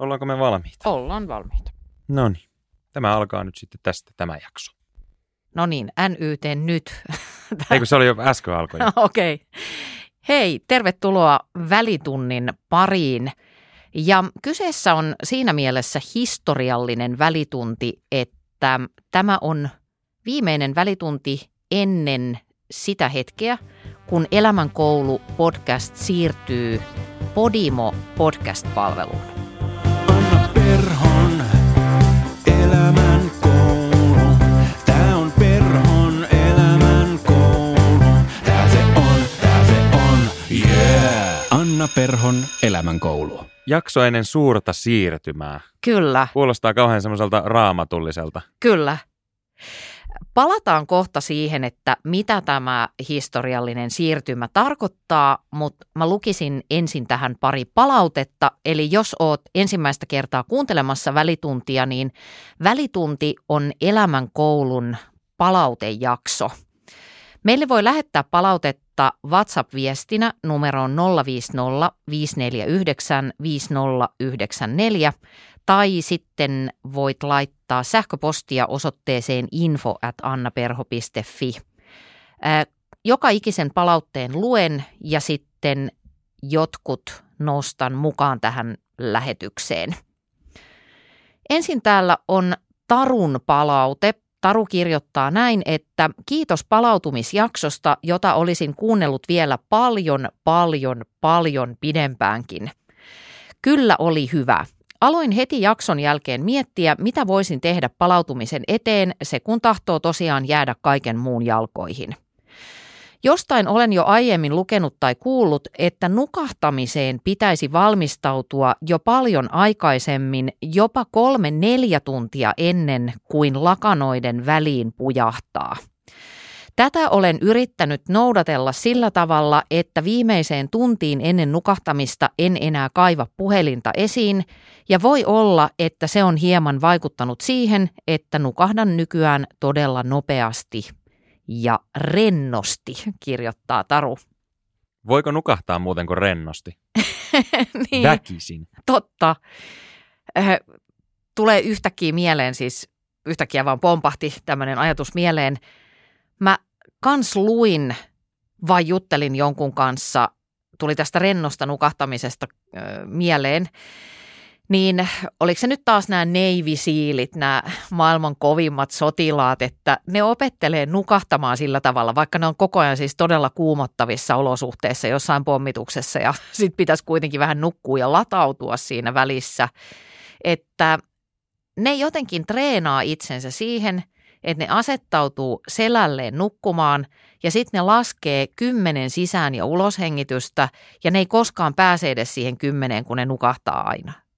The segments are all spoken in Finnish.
Ollaanko me valmiita? Ollaan valmiita. No niin. Tämä alkaa nyt sitten tästä tämä jakso. No niin, NYT nyt. Eikö se oli jo äsken alkoi? Okei. Okay. Hei, tervetuloa välitunnin pariin. Ja kyseessä on siinä mielessä historiallinen välitunti, että tämä on viimeinen välitunti ennen sitä hetkeä, kun Elämänkoulu podcast siirtyy Podimo podcast-palveluun. Elämän koulu. Jakso ennen suurta siirtymää. Kyllä, Kuulostaa kauhean semmoiselta raamatulliselta. kyllä. Palataan kohta siihen, että mitä tämä historiallinen siirtymä tarkoittaa, mutta mä lukisin ensin tähän pari palautetta. Eli jos oot ensimmäistä kertaa kuuntelemassa välituntia, niin välitunti on elämänkoulun palautejakso. Meille voi lähettää palautetta WhatsApp-viestinä numeroon 050 549 5094 tai sitten voit laittaa sähköpostia osoitteeseen info at annaperho.fi. Joka ikisen palautteen luen ja sitten jotkut nostan mukaan tähän lähetykseen. Ensin täällä on Tarun palaute. Taru kirjoittaa näin, että kiitos palautumisjaksosta, jota olisin kuunnellut vielä paljon, paljon, paljon pidempäänkin. Kyllä oli hyvä. Aloin heti jakson jälkeen miettiä, mitä voisin tehdä palautumisen eteen, se kun tahtoo tosiaan jäädä kaiken muun jalkoihin. Jostain olen jo aiemmin lukenut tai kuullut, että nukahtamiseen pitäisi valmistautua jo paljon aikaisemmin, jopa kolme neljä tuntia ennen kuin lakanoiden väliin pujahtaa. Tätä olen yrittänyt noudatella sillä tavalla, että viimeiseen tuntiin ennen nukahtamista en enää kaiva puhelinta esiin, ja voi olla, että se on hieman vaikuttanut siihen, että nukahdan nykyään todella nopeasti ja rennosti, kirjoittaa Taru. Voiko nukahtaa muuten kuin rennosti? niin, Väkisin. totta. Äh, Tulee yhtäkkiä mieleen, siis yhtäkkiä vaan pompahti tämmöinen ajatus mieleen. Mä kans luin vai juttelin jonkun kanssa, tuli tästä rennosta nukahtamisesta äh, mieleen, niin oliko se nyt taas nämä Navy Sealit, nämä maailman kovimmat sotilaat, että ne opettelee nukahtamaan sillä tavalla, vaikka ne on koko ajan siis todella kuumottavissa olosuhteissa jossain pommituksessa ja sitten pitäisi kuitenkin vähän nukkua ja latautua siinä välissä, että ne jotenkin treenaa itsensä siihen, että ne asettautuu selälleen nukkumaan ja sitten ne laskee kymmenen sisään ja uloshengitystä ja ne ei koskaan pääse edes siihen kymmeneen, kun ne nukahtaa aina.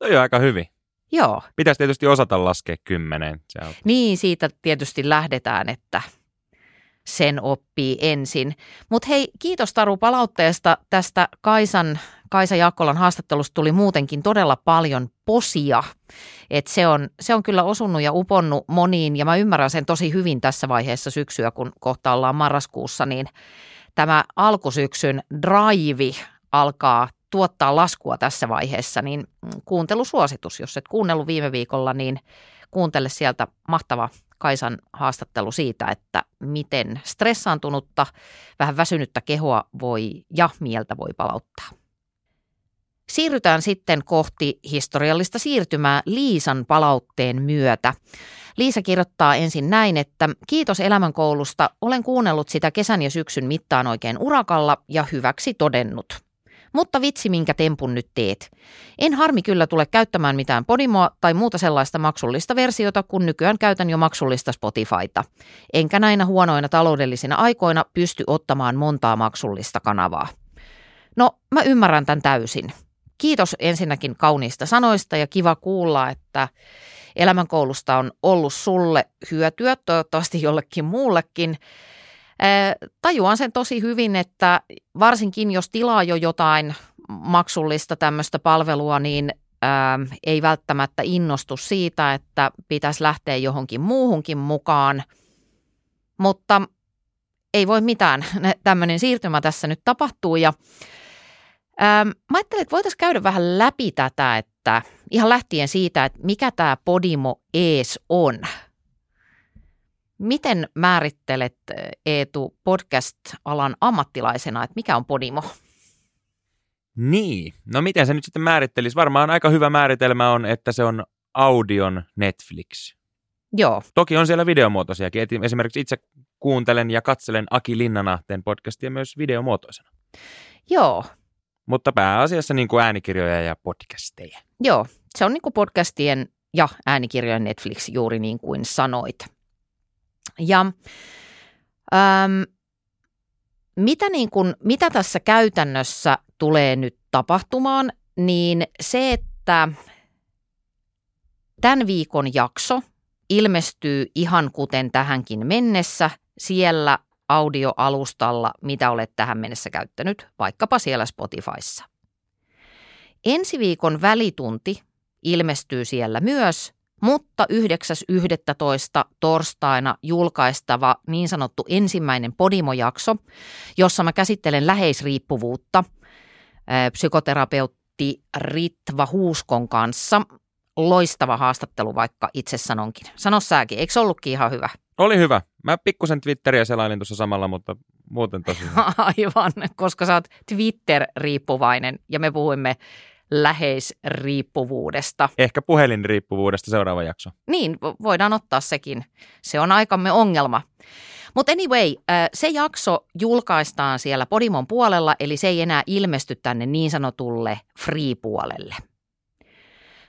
Toi on aika hyvin. Joo, Pitäisi tietysti osata laskea kymmeneen. Se on. niin siitä tietysti lähdetään, että sen oppii ensin. Mutta hei, kiitos Taru palautteesta tästä Kaisan, Kaisa Jaakkolan haastattelusta tuli muutenkin todella paljon posia. Et se, on, se on kyllä osunut ja uponnut moniin ja mä ymmärrän sen tosi hyvin tässä vaiheessa syksyä, kun kohta ollaan marraskuussa, niin tämä alkusyksyn drive alkaa tuottaa laskua tässä vaiheessa, niin kuuntelusuositus, jos et kuunnellut viime viikolla, niin kuuntele sieltä mahtava Kaisan haastattelu siitä, että miten stressaantunutta, vähän väsynyttä kehoa voi ja mieltä voi palauttaa. Siirrytään sitten kohti historiallista siirtymää Liisan palautteen myötä. Liisa kirjoittaa ensin näin, että kiitos elämänkoulusta, olen kuunnellut sitä kesän ja syksyn mittaan oikein urakalla ja hyväksi todennut. Mutta vitsi, minkä tempun nyt teet. En harmi kyllä tule käyttämään mitään Podimoa tai muuta sellaista maksullista versiota, kun nykyään käytän jo maksullista Spotifyta. Enkä näinä huonoina taloudellisina aikoina pysty ottamaan montaa maksullista kanavaa. No, mä ymmärrän tämän täysin. Kiitos ensinnäkin kauniista sanoista ja kiva kuulla, että elämänkoulusta on ollut sulle hyötyä, toivottavasti jollekin muullekin. Ää, Tajuan sen tosi hyvin, että varsinkin jos tilaa jo jotain maksullista tämmöistä palvelua, niin ää, ei välttämättä innostu siitä, että pitäisi lähteä johonkin muuhunkin mukaan. Mutta ei voi mitään, tämmöinen siirtymä tässä nyt tapahtuu ja ää, mä ajattelin, että voitaisiin käydä vähän läpi tätä, että ihan lähtien siitä, että mikä tämä Podimo ees on. Miten määrittelet Eetu podcast-alan ammattilaisena, että mikä on Podimo? Niin, no miten se nyt sitten määrittelisi? Varmaan aika hyvä määritelmä on, että se on audion Netflix. Joo, Toki on siellä videomuotoisiakin. Esimerkiksi itse kuuntelen ja katselen Aki Linnanahteen podcastia myös videomuotoisena. joo, Mutta pääasiassa niin kuin äänikirjoja ja podcasteja. joo. Se on niin kuin podcastien ja äänikirjojen Netflix juuri niin kuin sanoit. Ja äm, mitä, niin kuin, mitä tässä käytännössä tulee nyt tapahtumaan, niin se, että tämän viikon jakso ilmestyy ihan kuten tähänkin mennessä siellä audioalustalla, mitä olet tähän mennessä käyttänyt, vaikkapa siellä Spotifyssa. Ensi viikon välitunti ilmestyy siellä myös, mutta 9.11. torstaina julkaistava niin sanottu ensimmäinen Podimo-jakso, jossa mä käsittelen läheisriippuvuutta psykoterapeutti Ritva Huuskon kanssa. Loistava haastattelu, vaikka itse sanonkin. Sano säkin, eikö se ollutkin ihan hyvä? Oli hyvä. Mä pikkusen Twitteriä selailin tuossa samalla, mutta muuten tosi. Aivan, koska sä oot Twitter-riippuvainen ja me puhuimme läheisriippuvuudesta. Ehkä puhelinriippuvuudesta seuraava jakso. Niin, vo- voidaan ottaa sekin. Se on aikamme ongelma. Mutta anyway, se jakso julkaistaan siellä Podimon puolella, eli se ei enää ilmesty tänne niin sanotulle free-puolelle.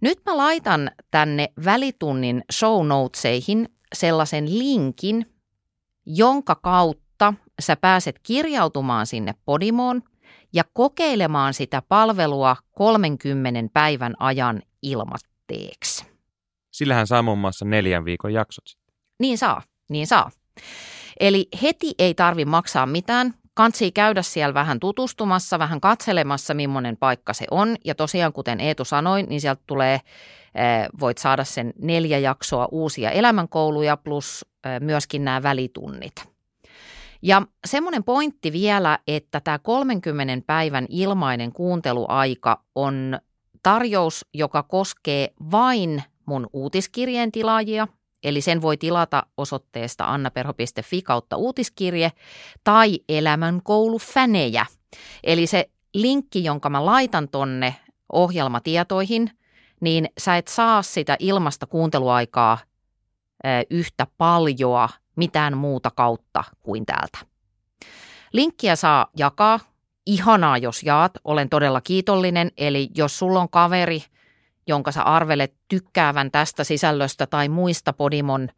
Nyt mä laitan tänne välitunnin show notesihin sellaisen linkin, jonka kautta sä pääset kirjautumaan sinne Podimoon ja kokeilemaan sitä palvelua 30 päivän ajan ilmatteeksi. Sillähän saa muun muassa neljän viikon jaksot. Niin saa, niin saa. Eli heti ei tarvi maksaa mitään. Kansi käydä siellä vähän tutustumassa, vähän katselemassa, millainen paikka se on. Ja tosiaan, kuten Eetu sanoi, niin sieltä tulee, eh, voit saada sen neljä jaksoa uusia elämänkouluja plus eh, myöskin nämä välitunnit. Ja semmoinen pointti vielä, että tämä 30 päivän ilmainen kuunteluaika on tarjous, joka koskee vain mun uutiskirjeen tilaajia, eli sen voi tilata osoitteesta annaperho.fi kautta uutiskirje tai elämänkoulufänejä. Eli se linkki, jonka mä laitan tonne ohjelmatietoihin, niin sä et saa sitä ilmasta kuunteluaikaa yhtä paljoa mitään muuta kautta kuin täältä. Linkkiä saa jakaa. Ihanaa, jos jaat. Olen todella kiitollinen. Eli jos sulla on kaveri, jonka sä arvelet tykkäävän tästä sisällöstä tai muista Podimon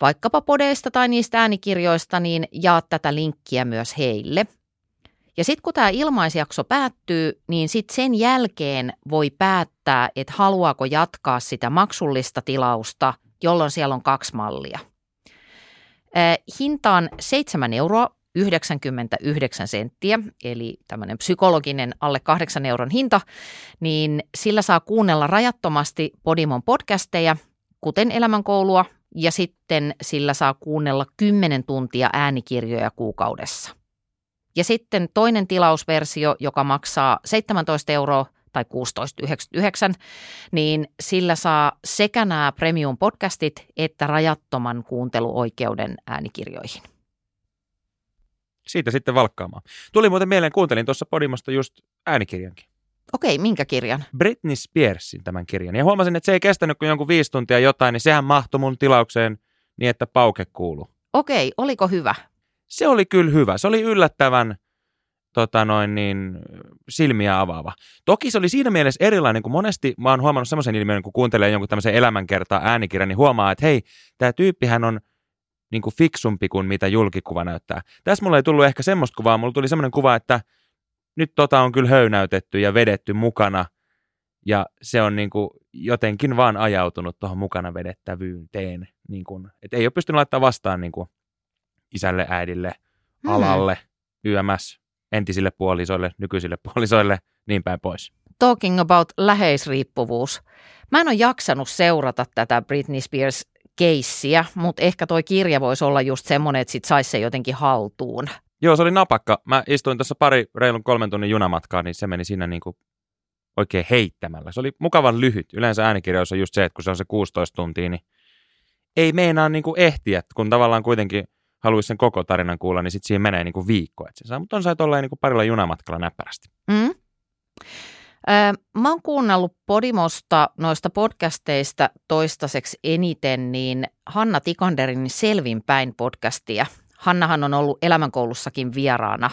vaikkapa podeista tai niistä äänikirjoista, niin jaa tätä linkkiä myös heille. Ja sitten kun tämä ilmaisjakso päättyy, niin sitten sen jälkeen voi päättää, että haluaako jatkaa sitä maksullista tilausta, jolloin siellä on kaksi mallia. Hinta on 7 euroa 99 senttiä, eli tämmöinen psykologinen alle 8 euron hinta, niin sillä saa kuunnella rajattomasti Podimon podcasteja, kuten elämänkoulua, ja sitten sillä saa kuunnella 10 tuntia äänikirjoja kuukaudessa. Ja sitten toinen tilausversio, joka maksaa 17 euroa tai 16,99, niin sillä saa sekä nämä premium podcastit että rajattoman kuunteluoikeuden äänikirjoihin. Siitä sitten valkkaamaan. Tuli muuten mieleen, kuuntelin tuossa Podimosta just äänikirjankin. Okei, minkä kirjan? Britney Spearsin tämän kirjan. Ja huomasin, että se ei kestänyt kuin jonkun viisi tuntia jotain, niin sehän mahtui mun tilaukseen niin, että pauke kuuluu. Okei, oliko hyvä? Se oli kyllä hyvä. Se oli yllättävän tota noin niin, silmiä avaava. Toki se oli siinä mielessä erilainen, kun monesti mä oon huomannut semmoisen ilmiön, kun kuuntelee jonkun tämmöisen elämänkertaa äänikirjan, niin huomaa, että hei, tämä tyyppihän on niin kuin fiksumpi kuin mitä julkikuva näyttää. Tässä mulla ei tullut ehkä semmoista kuvaa, mulla tuli semmoinen kuva, että nyt tota on kyllä höynäytetty ja vedetty mukana, ja se on niin kuin jotenkin vaan ajautunut tuohon mukana vedettävyyteen. Niin kuin, et ei ole pystynyt laittamaan vastaan niin kuin isälle, äidille, Hmm. alalle, YMS, entisille puolisoille, nykyisille puolisoille, niin päin pois. Talking about läheisriippuvuus. Mä en ole jaksanut seurata tätä Britney Spears keissiä, mutta ehkä toi kirja voisi olla just semmoinen, että sit saisi se jotenkin haltuun. Joo, se oli napakka. Mä istuin tuossa pari reilun kolmen tunnin junamatkaa, niin se meni siinä niin kuin oikein heittämällä. Se oli mukavan lyhyt. Yleensä äänikirjoissa on just se, että kun se on se 16 tuntia, niin ei meinaa niin kuin ehtiä, kun tavallaan kuitenkin haluaisi sen koko tarinan kuulla, niin sitten siihen menee niin kuin viikko. Että se saa, mutta on sai tolleen niin parilla junamatkalla näppärästi. Mm. Öö, mä oon kuunnellut Podimosta noista podcasteista toistaiseksi eniten, niin Hanna Tikanderin Selvinpäin podcastia. Hannahan on ollut elämänkoulussakin vieraana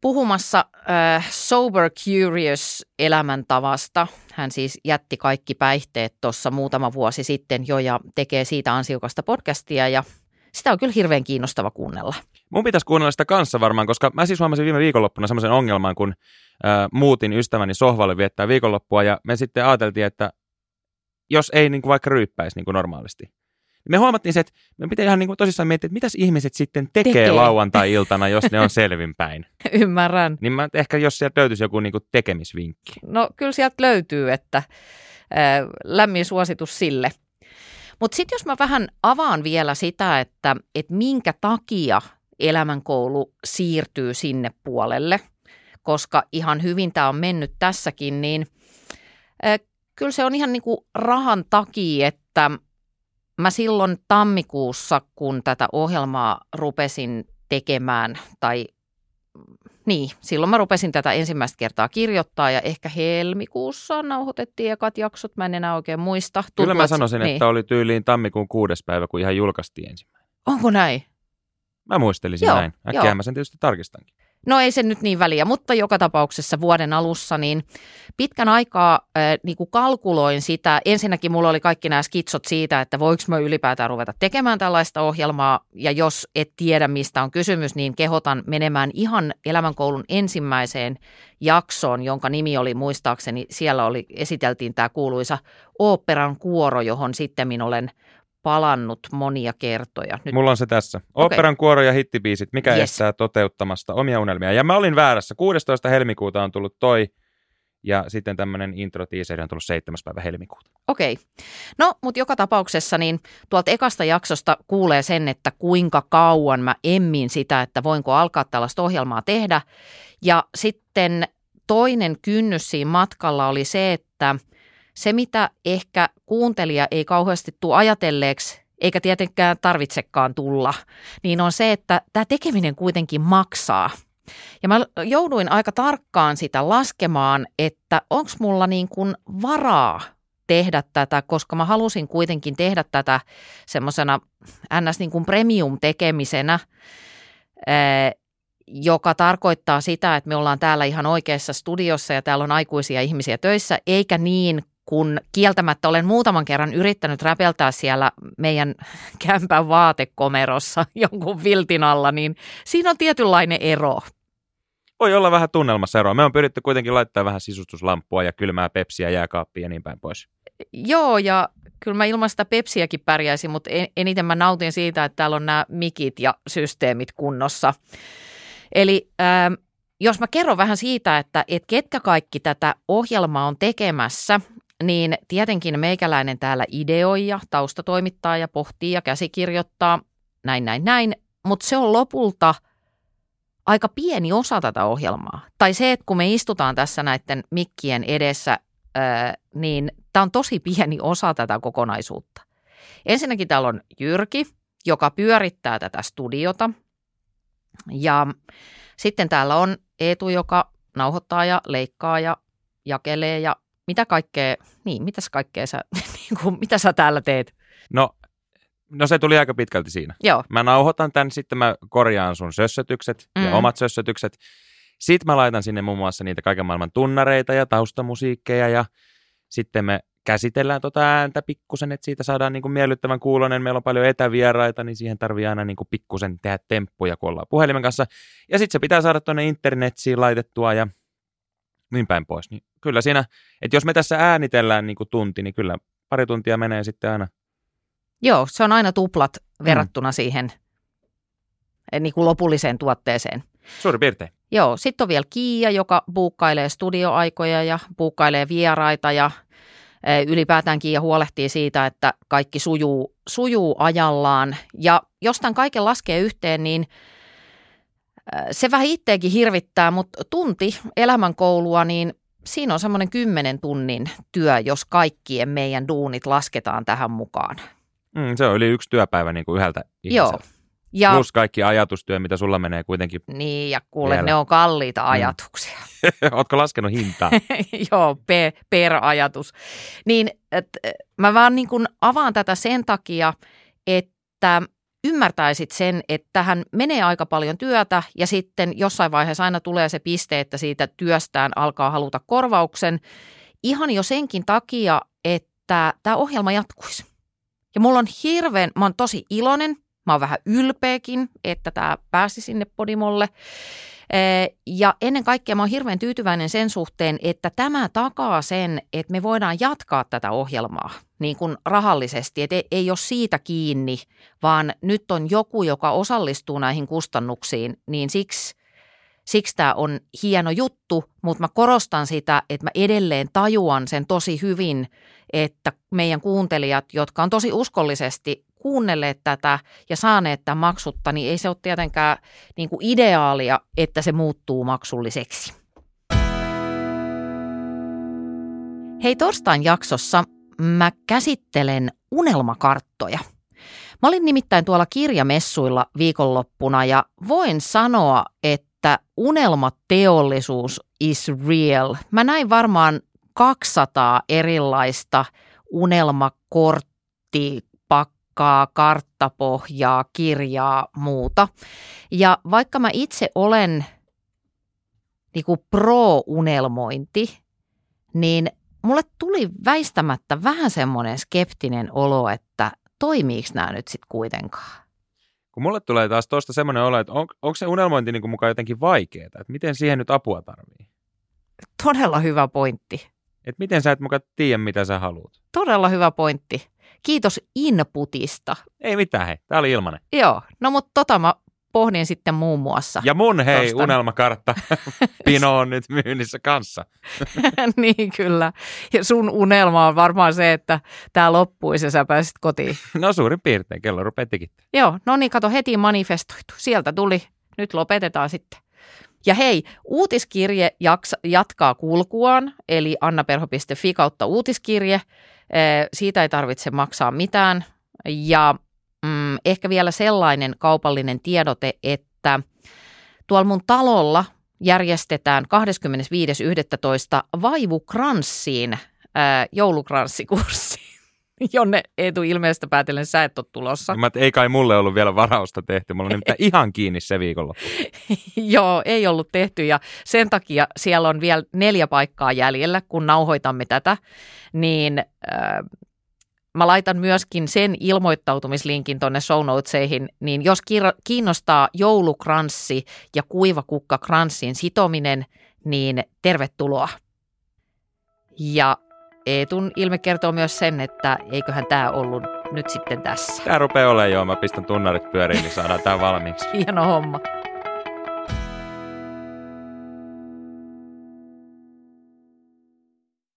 puhumassa äh, Sober Curious elämäntavasta. Hän siis jätti kaikki päihteet tuossa muutama vuosi sitten jo ja tekee siitä ansiokasta podcastia ja sitä on kyllä hirveän kiinnostava kuunnella. Mun pitäisi kuunnella sitä kanssa varmaan, koska mä siis huomasin viime viikonloppuna semmoisen ongelman, kun äh, muutin ystäväni sohvalle viettää viikonloppua ja me sitten ajateltiin, että jos ei niin kuin vaikka ryyppäisi niin kuin normaalisti. Me huomattiin se, että me pitää ihan niin kuin tosissaan miettiä, että mitäs ihmiset sitten tekee, Tekee. lauantai-iltana, jos ne on selvinpäin. Ymmärrän. Niin mä, ehkä jos sieltä löytyisi joku niin kuin tekemisvinkki. No kyllä sieltä löytyy, että ää, lämmin suositus sille. Mutta sitten jos mä vähän avaan vielä sitä, että, että minkä takia elämänkoulu siirtyy sinne puolelle, koska ihan hyvin tämä on mennyt tässäkin, niin ää, kyllä se on ihan niin kuin rahan takia, että mä silloin tammikuussa, kun tätä ohjelmaa rupesin tekemään tai niin, silloin mä rupesin tätä ensimmäistä kertaa kirjoittaa ja ehkä helmikuussa nauhoitettiin ekat jaksot, mä en enää oikein muista. Kyllä Tuntuu, mä sanoisin, niin. että oli tyyliin tammikuun kuudes päivä, kun ihan julkaistiin ensimmäinen. Onko näin? Mä muistelisin Joo, näin. joo. Äkkiä mä sen tietysti tarkistankin. No ei se nyt niin väliä, mutta joka tapauksessa vuoden alussa niin pitkän aikaa äh, niin kuin kalkuloin sitä. Ensinnäkin mulla oli kaikki nämä skitsot siitä, että voiko mä ylipäätään ruveta tekemään tällaista ohjelmaa. Ja jos et tiedä, mistä on kysymys, niin kehotan menemään ihan elämänkoulun ensimmäiseen jaksoon, jonka nimi oli muistaakseni, siellä oli, esiteltiin tämä kuuluisa oopperan kuoro, johon sitten olen palannut monia kertoja. Nyt Mulla on se tässä. Oopperan kuoro ja hittibiisit, mikä Yes. estää toteuttamasta omia unelmia. Ja mä olin väärässä. 16. helmikuuta on tullut toi, ja sitten tämmöinen intro teaseri on tullut 7. päivä helmikuuta. Okei. No, mutta joka tapauksessa niin tuolta ekasta jaksosta kuulee sen, että kuinka kauan mä emmin sitä, että voinko alkaa tällaista ohjelmaa tehdä. Ja sitten toinen kynnys siinä matkalla oli se, että se mitä ehkä kuuntelija ei kauheasti tule ajatelleeksi, eikä tietenkään tarvitsekaan tulla, niin on se, että tämä tekeminen kuitenkin maksaa. Ja mä jouduin aika tarkkaan sitä laskemaan, että onko mulla niin kuin varaa tehdä tätä, koska mä halusin kuitenkin tehdä tätä semmoisena ns. Niin kuin premium-tekemisenä, joka tarkoittaa sitä, että me ollaan täällä ihan oikeassa studiossa ja täällä on aikuisia ihmisiä töissä, eikä niin, kun kieltämättä olen muutaman kerran yrittänyt räpeltää siellä meidän kämpän vaatekomerossa jonkun viltin alla, niin siinä on tietynlainen ero. Voi olla vähän tunnelmassa eroa. Me on pyritty kuitenkin laittaa vähän sisustuslampua ja kylmää pepsiä jääkaappia ja niin päin pois. Joo, ja kyllä mä ilman sitä pepsiäkin pärjäisin, mutta en- eniten mä nautin siitä, että täällä on nämä mikit ja systeemit kunnossa. Eli ähm, jos mä kerron vähän siitä, että et ketkä kaikki tätä ohjelmaa on tekemässä, niin tietenkin meikäläinen täällä ideoi ja taustatoimittaa ja pohtii ja käsikirjoittaa, näin, näin, näin, mutta se on lopulta aika pieni osa tätä ohjelmaa. Tai se, että kun me istutaan tässä näiden mikkien edessä, ää, niin tämä on tosi pieni osa tätä kokonaisuutta. Ensinnäkin täällä on Jyrki, joka pyörittää tätä studiota. Ja sitten täällä on Eetu, joka nauhoittaa ja leikkaa ja jakelee ja mitä kaikkea, niin mitäs kaikkea sä, niin kuin, mitä sä täällä teet? No, no se tuli aika pitkälti siinä. Joo, Mä nauhoitan tän, sitten mä korjaan sun sössötykset Mm. ja omat sössötykset. Sitten mä laitan sinne muun muassa niitä kaiken maailman tunnareita ja taustamusiikkeja ja sitten me käsitellään tota ääntä pikkusen, että siitä saadaan niinku miellyttävän kuulonen. Meillä on paljon etävieraita, niin siihen tarvii aina niinku pikkusen tehdä temppuja, kun ollaan puhelimen kanssa. Ja sitten se pitää saada tuonne internetsiin laitettua ja niin päin pois. Niin kyllä siinä, että jos me tässä äänitellään niinku tunti, niin kyllä pari tuntia menee sitten aina. joo, se on aina tuplat verrattuna siihen eh, niin kuin lopulliseen tuotteeseen. Suurin piirtein. Joo, sitten on vielä Kiia, joka buukkailee studioaikoja ja buukkailee vieraita ja eh, ylipäätään Kiia huolehtii siitä, että kaikki sujuu, sujuu ajallaan. Ja jos tämän kaiken laskee yhteen, niin se vähän itteekin hirvittää, mutta tunti elämänkoulua, niin siinä on semmoinen kymmenen tunnin työ, jos kaikkien meidän duunit lasketaan tähän mukaan. Mm, se on yli yksi työpäivä niin kuin yhdeltä Joo. ihmiseltä. Ja, Plus kaikki ajatustyö, mitä sulla menee kuitenkin. niin, ja kuule, Vielä. ne on kalliita Mm. ajatuksia. Ootko laskenut hintaa? Joo, per, per ajatus. Niin, et, mä vaan niin kuin avaan tätä sen takia, että ymmärtäisit sen, että tähän menee aika paljon työtä ja sitten jossain vaiheessa aina tulee se piste, että siitä työstään alkaa haluta korvauksen. Ihan jo senkin takia, että tämä ohjelma jatkuisi. Ja mulla on hirveän, mä oon tosi iloinen, mä oon vähän ylpeäkin, että tämä pääsi sinne Podimolle. Ja ennen kaikkea mä oon hirveän tyytyväinen sen suhteen, että tämä takaa sen, että me voidaan jatkaa tätä ohjelmaa niin kuin rahallisesti. Että ei, ole siitä kiinni, vaan nyt on joku, joka osallistuu näihin kustannuksiin, niin siksi, siksi tämä on hieno juttu, mutta mä korostan sitä, että mä edelleen tajuan sen tosi hyvin, että meidän kuuntelijat, jotka on tosi uskollisesti kuunnelleet tätä ja saaneet tämän maksutta, niin ei se ole tietenkään niin kuin ideaalia, että se muuttuu maksulliseksi. Hei, torstain jaksossa mä käsittelen unelmakarttoja. Mä olin nimittäin tuolla kirjamessuilla viikonloppuna ja voin sanoa, että unelmateollisuus is real. Mä näin varmaan 200 erilaista unelmakorttipakkaa, karttapohjaa, kirjaa, muuta. Ja vaikka mä itse olen niinku pro-unelmointi, niin mulle tuli väistämättä vähän semmoinen skeptinen olo, että toimiiko nämä nyt sitten kuitenkaan. Kun mulle tulee taas tuosta semmoinen olo, että on, onko se unelmointi niin mukaan jotenkin vaikeaa, että miten siihen nyt apua tarvii? Todella hyvä pointti. Että miten sä et mukaan tiedä, mitä sä haluat? Todella hyvä pointti. Kiitos inputista. Ei mitään, hei. Tää oli ilmanen. Joo, no mutta tota mä pohdin sitten muun muassa. Ja mun hei, Tostan. unelmakartta Pino on nyt myynnissä kanssa. niin kyllä. Ja sun unelma on varmaan se, että tämä loppuisi ja sä pääsit kotiin. No suurin piirtein, kello rupeaa tikittämään. Joo, no niin, kato heti manifestoitu. Sieltä tuli, nyt lopetetaan sitten. Ja hei, uutiskirje jaksa, jatkaa kulkuaan, eli annaperho.fi kautta uutiskirje. Eh, Siitä ei tarvitse maksaa mitään. Ja ehkä vielä sellainen kaupallinen tiedote, että tuolla mun talolla järjestetään 25.11. Vaivukranssiin ää, joulukranssikurssi, jonne Eetu ilmeisesti päätellen sä et ole tulossa. Mä, ei kai mulle ollut vielä varausta tehty. Mulla on nimittäin ihan kiinni se viikolla. Joo, ei ollut tehty ja sen takia siellä on vielä neljä paikkaa jäljellä, kun nauhoitamme tätä, niin äh, mä laitan myöskin sen ilmoittautumislinkin tonne show notesihin, niin jos kiinno- kiinnostaa joulukranssi ja kuivakukkakranssin sitominen, niin tervetuloa. Ja Eetun ilme kertoo myös sen, että eiköhän tämä ollut nyt sitten tässä. Tää rupeaa olemaan joo. Mä pistän tunnarit pyöriin, niin saadaan tää valmiiksi. Hieno homma.